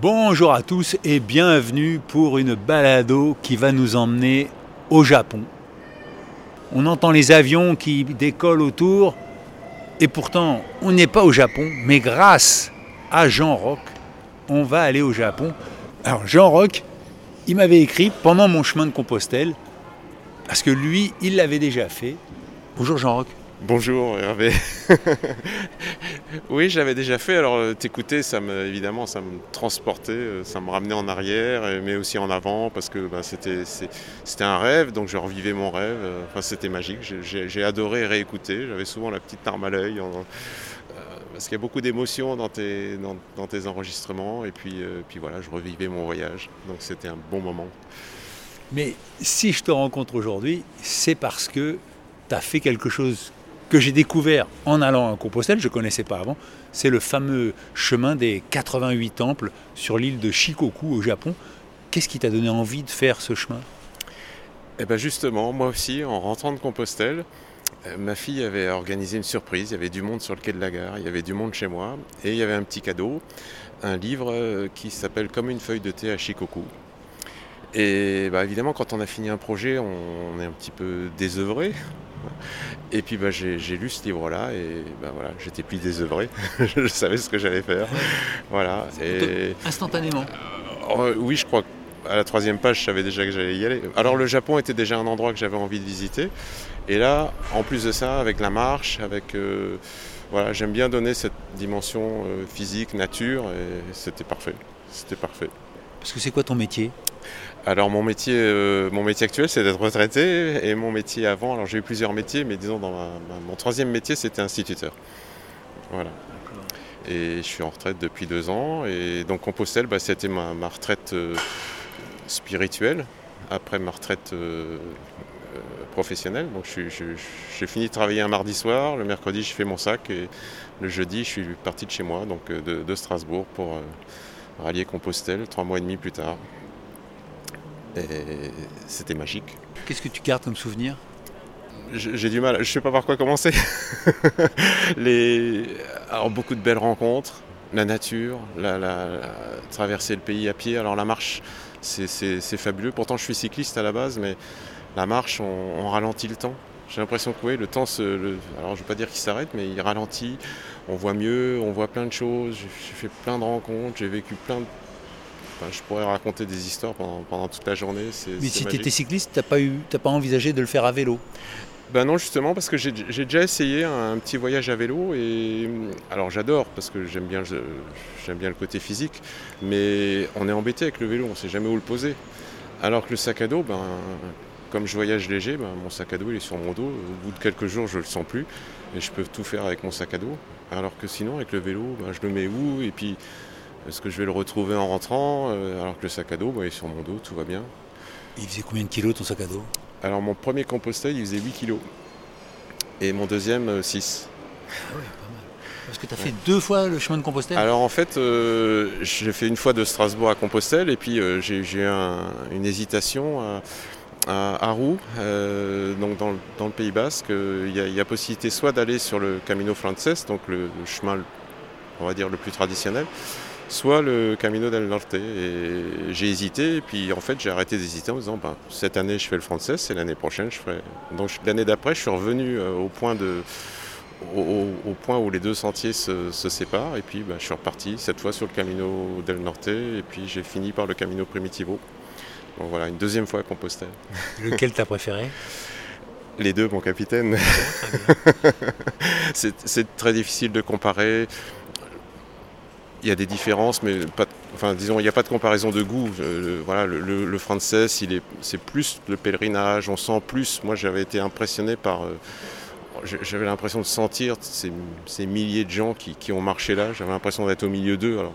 Bonjour à tous et bienvenue pour une balado qui va nous emmener au Japon. On entend les avions qui décollent autour et pourtant on n'est pas au Japon, mais grâce à Jean Roch, on va aller au Japon. Alors Jean Roch, il m'avait écrit pendant mon chemin de Compostelle, parce que lui, il l'avait déjà fait. Bonjour Jean Roch. Bonjour Hervé. oui, j'avais déjà fait. Alors euh, t'écouter, ça me, évidemment, ça me transportait, euh, ça me ramenait en arrière, mais aussi en avant, parce que bah, c'était, un rêve, donc je revivais mon rêve. Euh, enfin, c'était magique. J'ai, adoré réécouter. J'avais souvent la petite larme à l'œil. parce qu'il y a beaucoup d'émotions dans tes, dans, tes enregistrements. Et puis, puis voilà, je revivais mon voyage. Donc c'était un bon moment. Mais si je te rencontre aujourd'hui, c'est parce que tu as fait quelque chose que j'ai découvert en allant à Compostelle, je ne connaissais pas avant, c'est le fameux chemin des 88 temples sur l'île de Shikoku au Japon. Qu'est-ce qui t'a donné envie de faire ce chemin? Eh bien justement, moi aussi, en rentrant de Compostelle, euh, ma fille avait organisé une surprise. Il y avait du monde sur le quai de la gare, il y avait du monde chez moi, et il y avait un petit cadeau, un livre euh, qui s'appelle Comme une feuille de thé à Shikoku. Et bah, évidemment, quand on a fini un projet, on est un petit peu désœuvré. Et puis bah, j'ai lu ce livre-là et bah, voilà, j'étais plus désœuvré. je savais ce que j'allais faire. Voilà. Instantanément. Euh, oui, je crois qu'à la troisième page, je savais déjà que j'allais y aller. Alors le Japon était déjà un endroit que j'avais envie de visiter. Et là, en plus de ça, avec la marche, avec euh, voilà, j'aime bien donner cette dimension euh, physique, nature, et c'était parfait. C'était parfait. Parce que c'est quoi ton métier? Alors mon métier, euh, mon métier actuel c'est d'être retraité et mon métier avant, alors j'ai eu plusieurs métiers, mais disons dans mon troisième métier c'était instituteur. Voilà. Et je suis en retraite depuis deux ans et donc Compostelle bah, c'était ma, retraite euh, spirituelle après ma retraite euh, professionnelle. Donc j'ai fini de travailler un mardi soir, le mercredi je fais mon sac et le jeudi je suis parti de chez moi, donc de, de Strasbourg pour rallier Compostelle trois mois et demi plus tard. Et c'était magique. Qu'est-ce que tu gardes comme souvenir? J'ai du mal, je ne sais pas par quoi commencer. Les... Alors beaucoup de belles rencontres, la nature, la, traverser le pays à pied. Alors la marche, c'est fabuleux. Pourtant je suis cycliste à la base, mais la marche, on, ralentit le temps. J'ai l'impression que oui, le temps, se, alors je ne veux pas dire qu'il s'arrête, mais il ralentit. On voit mieux, on voit plein de choses. J'ai fait plein de rencontres, j'ai vécu plein de je pourrais raconter des histoires pendant, toute la journée. Mais si tu étais cycliste, tu n'as pas, pas envisagé de le faire à vélo? Ben non, justement, parce que j'ai déjà essayé un, petit voyage à vélo et alors j'adore parce que j'aime bien, bien le côté physique, mais on est embêté avec le vélo, on ne sait jamais où le poser. Alors que le sac à dos, ben, comme je voyage léger, ben, mon sac à dos il est sur mon dos. Au bout de quelques jours, je ne le sens plus et je peux tout faire avec mon sac à dos. Alors que sinon, avec le vélo, ben, je le mets où et puis est-ce que je vais le retrouver en rentrant euh, alors que le sac à dos est sur mon dos, tout va bien. Il faisait combien de kilos ton sac à dos? Alors mon premier compostel il faisait 8 kilos. Et mon deuxième 6. Euh, ah ouais, pas mal. Parce que tu as fait deux fois le chemin de Compostelle Alors en fait, euh, j'ai fait une fois de Strasbourg à Compostelle et puis j'ai eu une hésitation à, à, Roux, donc dans, le Pays Basque. Il y, a, possibilité soit d'aller sur le Camino Frances, donc le, chemin, on va dire, le plus traditionnel, soit le Camino del Norte. Et j'ai hésité, et puis en fait j'ai arrêté d'hésiter en me disant ben, cette année je fais le français, et l'année prochaine je ferai. Donc l'année d'après je suis revenu euh, au point de. Au, point où les deux sentiers se, séparent et puis ben, je suis reparti cette fois sur le Camino del Norte et puis j'ai fini par le Camino Primitivo. Donc voilà, une deuxième fois à Compostelle. Lequel t'as préféré? Les deux, mon capitaine. c'est très difficile de comparer il y a des différences, mais pas, enfin, disons, il n'y a pas de comparaison de goût. Euh, voilà, le, le, c'est plus le pèlerinage, on sent plus. Moi, j'avais été impressionné par. Euh, j'avais l'impression de sentir ces, milliers de gens qui, ont marché là. J'avais l'impression d'être au milieu d'eux. Alors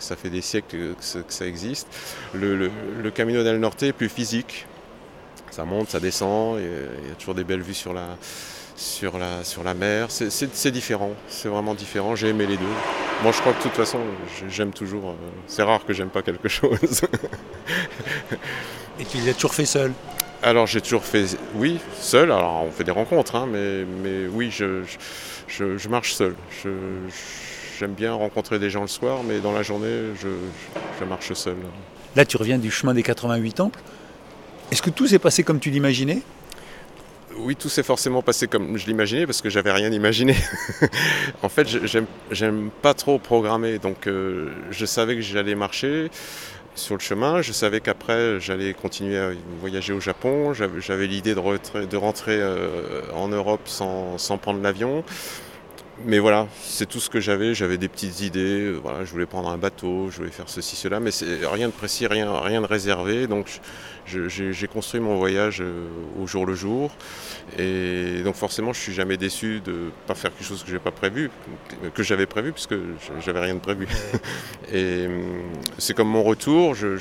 ça fait des siècles que, ça existe. Le, Camino del Norte est plus physique. Ça monte, ça descend. Il y a toujours des belles vues sur la, sur la, sur la mer. C'est différent. C'est vraiment différent. J'ai aimé les deux. Moi, je crois que de toute façon, j'aime toujours. Euh, c'est rare que j'aime pas quelque chose. Et tu les as toujours fait seul alors j'ai toujours fait, oui, seul. Alors on fait des rencontres, hein, mais, mais oui, je, je, marche seul. J'aime bien rencontrer des gens le soir, mais dans la journée, je, marche seul. Là, tu reviens du chemin des 88 temples. Est-ce que tout s'est passé comme tu l'imaginais? Oui, tout s'est forcément passé comme je l'imaginais parce que j'avais rien imaginé. en fait, j'aime pas trop programmer, donc euh, je savais que j'allais marcher sur le chemin. Je savais qu'après, j'allais continuer à voyager au Japon. J'avais l'idée de, rentrer euh, en Europe sans prendre l'avion. Mais voilà, c'est tout ce que j'avais. J'avais des petites idées. Euh, voilà, je voulais prendre un bateau, je voulais faire ceci, cela, mais c'est rien de précis, rien, rien de réservé. Donc j'ai construit mon voyage euh, au jour le jour. Et donc forcément, je suis jamais déçu de ne pas faire quelque chose que j'ai pas prévu, que j'avais prévu, puisque j'avais rien de prévu. et hum, c'est comme mon retour. Je,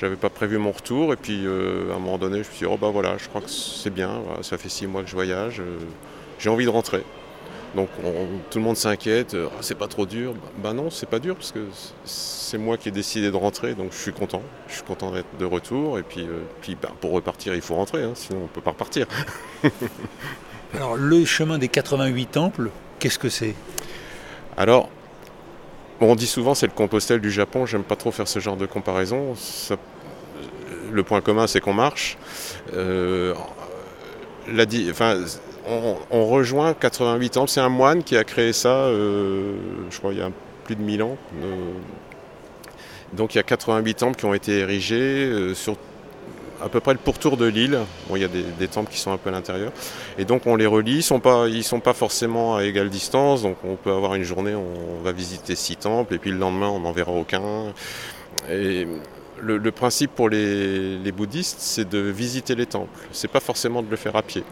n'avais pas prévu mon retour et puis euh, à un moment donné je me suis dit oh bah voilà je crois que c'est bien ça fait six mois que je voyage j'ai envie de rentrer donc tout le monde s'inquiète, euh, c'est pas trop dur. Ben non, c'est pas dur parce que c'est moi qui ai décidé de rentrer, donc je suis content. Je suis content d'être de retour et puis, euh, puis ben, pour repartir il faut rentrer, hein, sinon on peut pas repartir. Alors le chemin des 88 temples, qu'est-ce que c'est? Alors, on dit souvent c'est le Compostelle du Japon, j'aime pas trop faire ce genre de comparaison. le point commun c'est qu'on marche. Euh, la, enfin, on, rejoint 88 ans. C'est un moine qui a créé ça, euh, je crois, il y a plus de 1000 ans. Euh, donc il y a 88 temples qui ont été érigés euh, sur à peu près le pourtour de l'île. Bon, il y a des, temples qui sont un peu à l'intérieur. Et donc on les relie. Ils ne sont, pas, sont forcément à égale distance. Donc on peut avoir une journée, on va visiter six temples, et puis le lendemain, on n'en verra aucun. Et le, principe pour les, les bouddhistes, c'est de visiter les temples. C'est pas forcément de le faire à pied.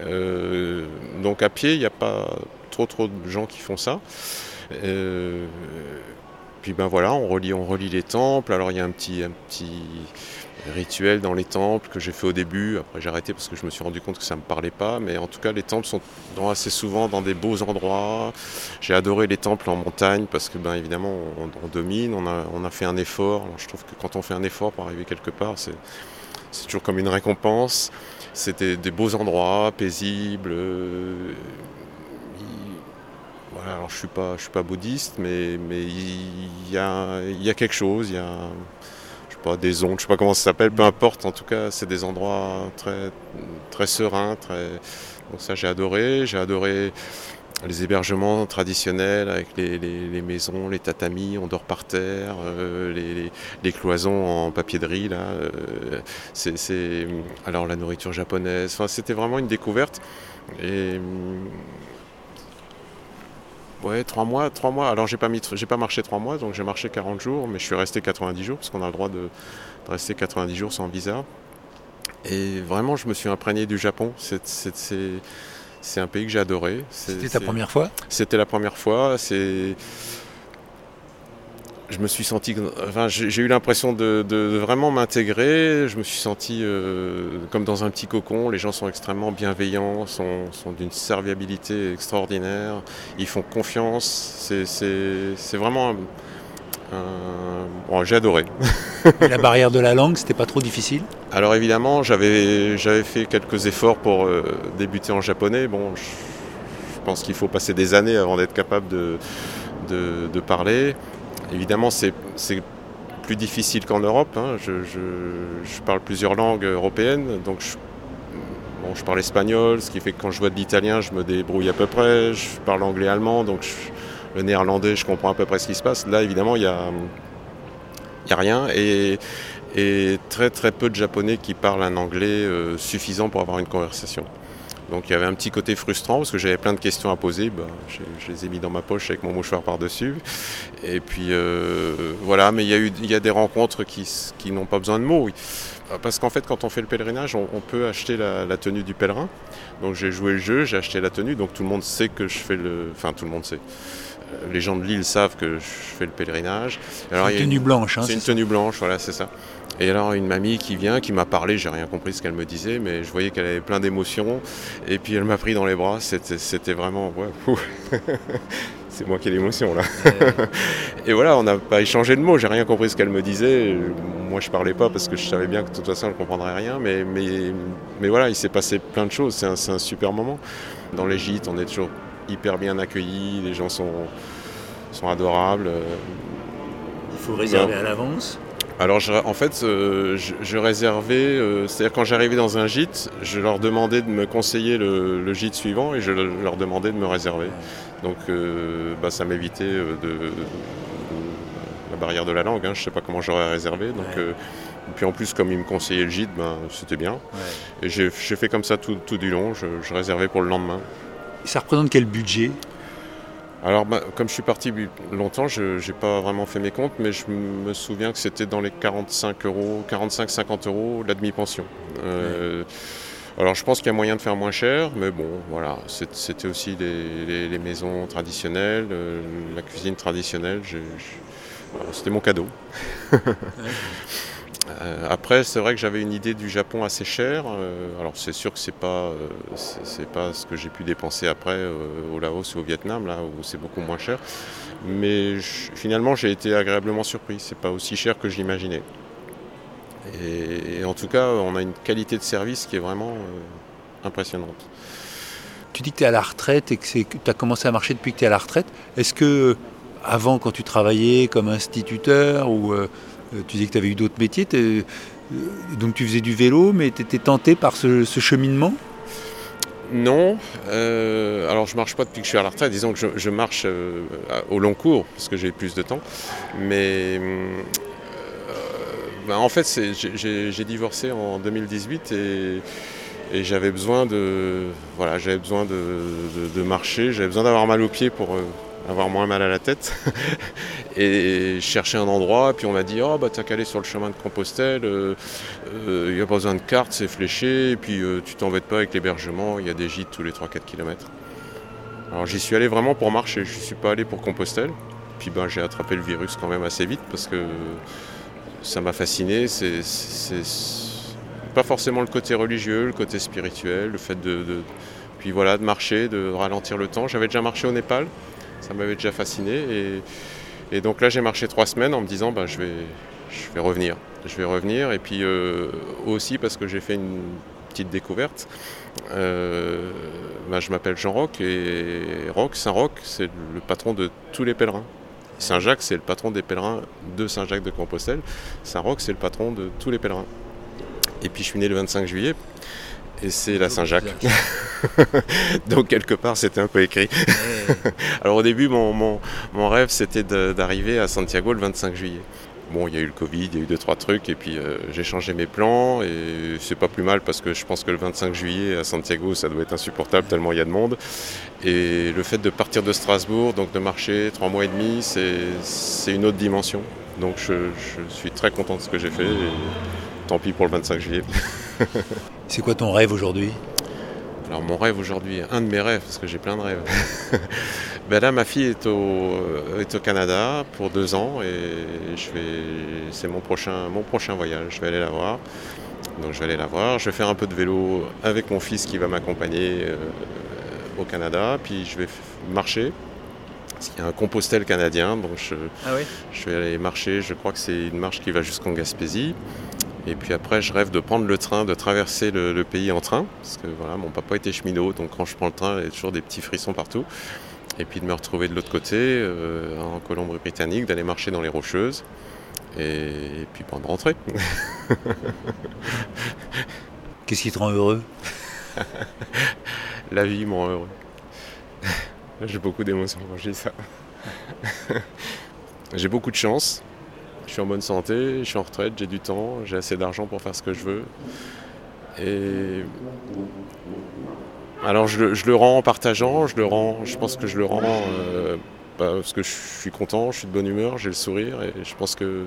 Euh, donc à pied, il n'y a pas trop trop de gens qui font ça. Euh, puis ben voilà, on relie, on relie les temples. Alors il y a un petit, un petit rituel dans les temples que j'ai fait au début. Après j'ai arrêté parce que je me suis rendu compte que ça ne me parlait pas. Mais en tout cas, les temples sont assez souvent dans des beaux endroits. J'ai adoré les temples en montagne parce que ben évidemment on, domine, on a, on a, fait un effort. je trouve que quand on fait un effort pour arriver quelque part, c'est toujours comme une récompense. C'était des beaux endroits, paisibles. Euh, voilà, alors je suis pas, suis pas bouddhiste, mais il y a, y a quelque chose, il y a, je sais pas, des ondes, je sais pas comment ça s'appelle, peu importe. En tout cas, c'est des endroits très très sereins, très. Donc ça, j'ai adoré. J'ai adoré les hébergements traditionnels avec les, maisons, les tatamis, on dort par terre, euh, les, cloisons en papier de riz, là, euh, alors la nourriture japonaise, enfin, c'était vraiment une découverte. Et mm, ouais, trois mois, trois mois. Alors j'ai pas pas marché trois mois, donc j'ai marché 40 jours, mais je suis resté 90 jours parce qu'on a le droit de, rester 90 jours sans visa. Et vraiment, je me suis imprégné du Japon. c'est un pays que j'ai adoré. C'était ta première fois? C'était la première fois. C'est je me suis senti, enfin, j'ai eu l'impression de, vraiment m'intégrer. Je me suis senti euh, comme dans un petit cocon. Les gens sont extrêmement bienveillants, sont, d'une serviabilité extraordinaire. Ils font confiance. C'est vraiment Bon, j'ai adoré. la barrière de la langue, c'était pas trop difficile Alors évidemment, j'avais fait quelques efforts pour euh, débuter en japonais. Bon, je, pense qu'il faut passer des années avant d'être capable de, de, parler. Évidemment, c'est plus difficile qu'en Europe. Hein. Je, parle plusieurs langues européennes, donc je, bon, je parle espagnol, ce qui fait que quand je vois de l'italien, je me débrouille à peu près. Je parle anglais, allemand, donc le néerlandais, je comprends à peu près ce qui se passe. Là, évidemment, il n'y a, rien. Et, très très peu de japonais qui parlent un anglais euh, suffisant pour avoir une conversation. Donc il y avait un petit côté frustrant parce que j'avais plein de questions à poser. Bah, je, les ai mis dans ma poche avec mon mouchoir par-dessus. Et puis voilà, mais il y, a eu, y des rencontres qui n'ont pas besoin de mots. Parce qu'en fait, quand on fait le pèlerinage, on, peut acheter la, tenue du pèlerin. Donc j'ai joué le jeu, j'ai acheté la tenue, donc tout le monde sait que je fais le. Enfin, tout le monde sait. Les gens de l'île savent que je fais le pèlerinage. C'est une tenue blanche, hein, C'est une tenue blanche, voilà, c'est ça. Et alors une mamie qui vient, qui m'a parlé, j'ai rien compris ce qu'elle me disait, mais je voyais qu'elle avait plein d'émotions. Et puis elle m'a pris dans les bras, c'était vraiment... Ouais, c'est moi qui ai l'émotion là. et voilà, on n'a pas échangé de mots, j'ai rien compris ce qu'elle me disait. Moi je parlais pas parce que je savais bien que de toute façon elle ne comprendrait rien, mais, mais, mais voilà, il s'est passé plein de choses, c'est un, un, super moment. Dans les gîtes, on est toujours hyper bien accueillis, les gens sont, sont adorables. Il faut réserver à l'avance alors en fait, euh, je, réservais, euh, c'est-à-dire quand j'arrivais dans un gîte, je leur demandais de me conseiller le, gîte suivant et je leur demandais de me réserver. Donc euh, bah, ça m'évitait de, la barrière de la langue, hein, je ne sais pas comment j'aurais réservé. Donc, et puis en plus, comme ils me conseillaient le gîte, ben, c'était bien. Et j'ai fait comme ça tout, du long, je réservais pour le lendemain. Ça représente quel budget? Alors, bah, comme je suis parti longtemps, je n'ai pas vraiment fait mes comptes, mais je me souviens que c'était dans les 45 euros, 45-50 euros la demi-pension. Euh, alors, je pense qu'il y a moyen de faire moins cher, mais bon, voilà, c'était aussi les, maisons traditionnelles, euh, la cuisine traditionnelle. C'était mon cadeau. Euh, après, c'est vrai que j'avais une idée du Japon assez cher. Euh, alors, c'est sûr que c'est pas, euh, pas ce que j'ai pu dépenser après au Laos ou au Vietnam, là où c'est beaucoup moins cher. Mais finalement, j'ai été agréablement surpris. C'est pas aussi cher que je l'imaginais. Et, en tout cas, on a une qualité de service qui est vraiment impressionnante. Tu dis que tu es à la retraite et que tu as commencé à marcher depuis que tu es à la retraite. Est-ce que, avant, quand tu travaillais comme instituteur ou tu disais que tu avais eu d'autres métiers, euh, donc tu faisais du vélo, mais tu étais tenté par ce, cheminement? Non, euh, alors je marche pas depuis que je suis à la retraite, disons que je, marche au long cours parce que j'ai plus de temps. Mais ben, en fait, j'ai divorcé en 2018 et, j'avais besoin de voilà, j'avais besoin de, marcher, j'avais besoin d'avoir mal aux pieds pour avoir moins mal à la tête et chercher un endroit. Puis on m'a dit Oh, bah t'as qu'à aller sur le chemin de Compostelle, il euh, n'y euh, a pas besoin de carte, c'est fléché, et puis euh, tu t'embêtes pas avec l'hébergement, il y a des gîtes tous les 3-4 km. Alors j'y suis allé vraiment pour marcher, je ne suis pas allé pour Compostelle. Puis ben, j'ai attrapé le virus quand même assez vite parce que ça m'a fasciné. C'est pas forcément le côté religieux, le côté spirituel, le fait de, de puis voilà, de marcher, de ralentir le temps. J'avais déjà marché au Népal, ça m'avait déjà fasciné. Et, donc là, j'ai marché trois semaines en me disant, ben, je, vais, revenir. Je vais revenir. Et puis euh, aussi parce que j'ai fait une petite découverte. Euh, ben, je m'appelle Jean Roch et Roch, Saint-Roch, c'est le patron de tous les pèlerins. Saint-Jacques, c'est le patron des pèlerins de Saint-Jacques de Compostelle. Saint-Roch, c'est le patron de tous les pèlerins. Et puis je suis né le 25 juillet et c'est la Saint-Jacques. Donc quelque part c'était un peu écrit. Alors au début mon, mon, rêve c'était d'arriver à Santiago le 25 juillet. Bon, il y a eu le Covid, il y a eu deux, trois trucs, et puis euh, j'ai changé mes plans, et c'est pas plus mal parce que je pense que le 25 juillet à Santiago, ça doit être insupportable tellement il y a de monde. Et le fait de partir de Strasbourg, donc de marcher trois mois et demi, c'est une autre dimension. Donc je, je, suis très content de ce que j'ai fait, et tant pis pour le 25 juillet. C'est quoi ton rêve aujourd'hui? Alors mon rêve aujourd'hui, un de mes rêves, parce que j'ai plein de rêves. ben là, ma fille est au, est au Canada pour deux ans et je vais, c'est mon prochain, mon prochain voyage. Je vais aller la voir. Donc je vais aller la voir. Je vais faire un peu de vélo avec mon fils qui va m'accompagner euh, au Canada. Puis je vais marcher. Parce qu'il y a un compostel canadien, donc je, ah je vais aller marcher. Je crois que c'est une marche qui va jusqu'en Gaspésie. Et puis après, je rêve de prendre le train, de traverser le, pays en train. Parce que voilà, mon papa était cheminot, donc quand je prends le train, il y a toujours des petits frissons partout. Et puis de me retrouver de l'autre côté, euh, en Colombie-Britannique, d'aller marcher dans les Rocheuses. Et, puis puis de rentrer. Qu'est-ce qui te rend heureux? La vie me rend heureux. J'ai beaucoup d'émotions quand je dis ça. J'ai beaucoup de chance. Suis en bonne santé, je suis en retraite, j'ai du temps, j'ai assez d'argent pour faire ce que je veux. Et Alors je, le rends en partageant, je le rends, je pense que je le rends euh, bah, parce que je suis content, je suis de bonne humeur, j'ai le sourire et je pense que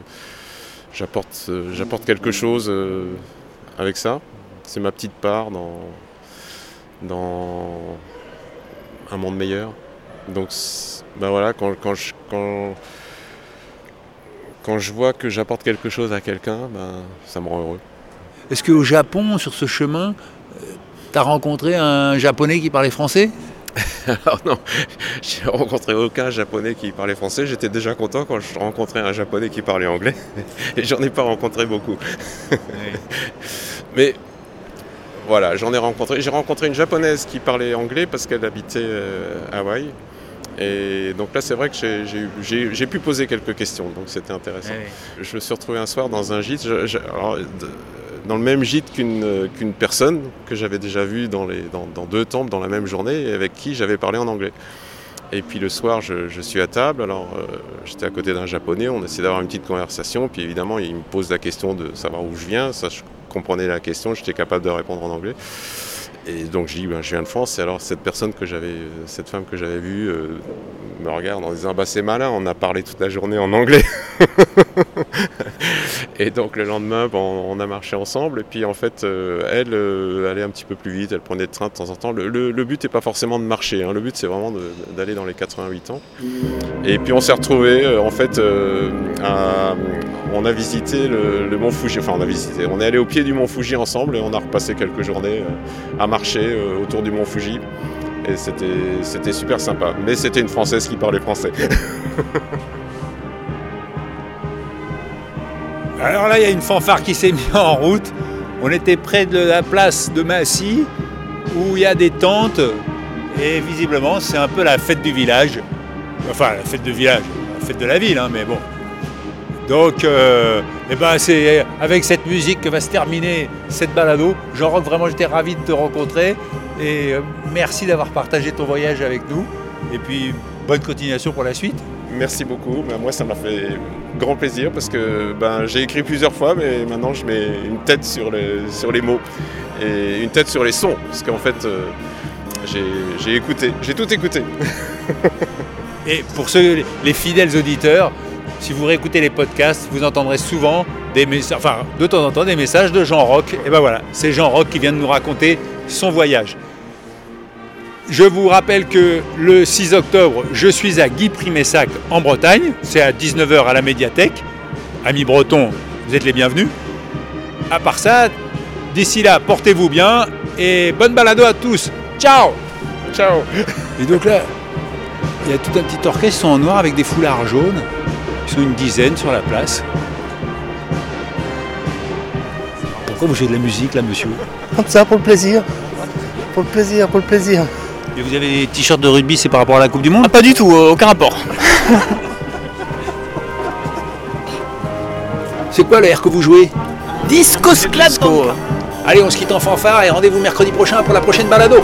j'apporte j'apporte quelque chose avec ça. C'est ma petite part dans, un monde meilleur. Donc ben voilà, quand, je, quand, quand je vois que j'apporte quelque chose à quelqu'un, ben, ça me rend heureux. Est-ce qu'au Japon, sur ce chemin, euh, tu as rencontré un japonais qui parlait français? Alors non, j'ai rencontré aucun japonais qui parlait français. J'étais déjà content quand je rencontrais un japonais qui parlait anglais. Et j'en ai pas rencontré beaucoup. Mais voilà, j'en ai rencontré. J'ai rencontré une japonaise qui parlait anglais parce qu'elle habitait euh, Hawaï. Et donc là, c'est vrai que j'ai pu poser quelques questions, donc c'était intéressant. Je me suis retrouvé un soir dans un gîte, dans le même gîte qu'une personne que j'avais déjà vue dans, dans, deux temples dans la même journée et avec qui j'avais parlé en anglais. Et puis le soir, je, suis à table, alors euh, j'étais à côté d'un japonais, on essaie d'avoir une petite conversation, puis évidemment, il me pose la question de savoir où je viens, ça je comprenais la question, j'étais capable de répondre en anglais. Et donc je dis, ben, je viens de France. Et alors cette personne que j'avais, cette femme que j'avais vue, euh, me regarde en disant, bah c'est malin, on a parlé toute la journée en anglais. et donc le lendemain, on a marché ensemble. Et puis en fait, euh, elle euh, allait un petit peu plus vite, elle prenait le train de temps en temps. Le, but n'est pas forcément de marcher, hein. le but c'est vraiment d'aller dans les 88 ans. Et puis on s'est retrouvés, en fait, on a visité le, mont Fuji. Enfin, on a visité, on est allé au pied du mont Fuji ensemble et on a repassé quelques journées à marcher euh, autour du mont Fuji. Et c'était super sympa. Mais c'était une Française qui parlait français. Alors là, il y a une fanfare qui s'est mise en route. On était près de la place de Massy, où il y a des tentes. Et visiblement, c'est un peu la fête du village. Enfin, la fête du village, la fête de la ville, hein, mais bon. Donc, euh, eh ben, c'est avec cette musique que va se terminer cette balado. Jean-Roch, vraiment, j'étais ravi de te rencontrer. Et euh, merci d'avoir partagé ton voyage avec nous. Et puis, bonne continuation pour la suite. Merci beaucoup. Ben, moi, ça m'a fait grand plaisir parce que ben, j'ai écrit plusieurs fois, mais maintenant, je mets une tête sur les, sur les mots et une tête sur les sons. Parce qu'en fait, euh, j'ai écouté, j'ai tout écouté. et pour ceux, les fidèles auditeurs, si vous réécoutez les podcasts, vous entendrez souvent des messages, enfin de temps en temps des messages de Jean Roch. Et ben voilà, c'est Jean Roch qui vient de nous raconter son voyage. Je vous rappelle que le 6 octobre, je suis à Guy Primessac en Bretagne. C'est à 19h à la médiathèque. Amis bretons, vous êtes les bienvenus. À part ça, d'ici là, portez-vous bien et bonne balado à tous. Ciao Ciao Et donc là, il y a tout un petit orchestre en noir avec des foulards jaunes. Ils sont une dizaine sur la place. Pourquoi vous jouez de la musique là, monsieur Comme ça, pour le plaisir. Pour le plaisir, pour le plaisir. Et vous avez des t-shirts de rugby, c'est par rapport à la Coupe du Monde ah, Pas du tout, euh, aucun rapport. c'est quoi l'air que vous jouez Disco Disco. Allez, on se quitte en fanfare et rendez-vous mercredi prochain pour la prochaine balado.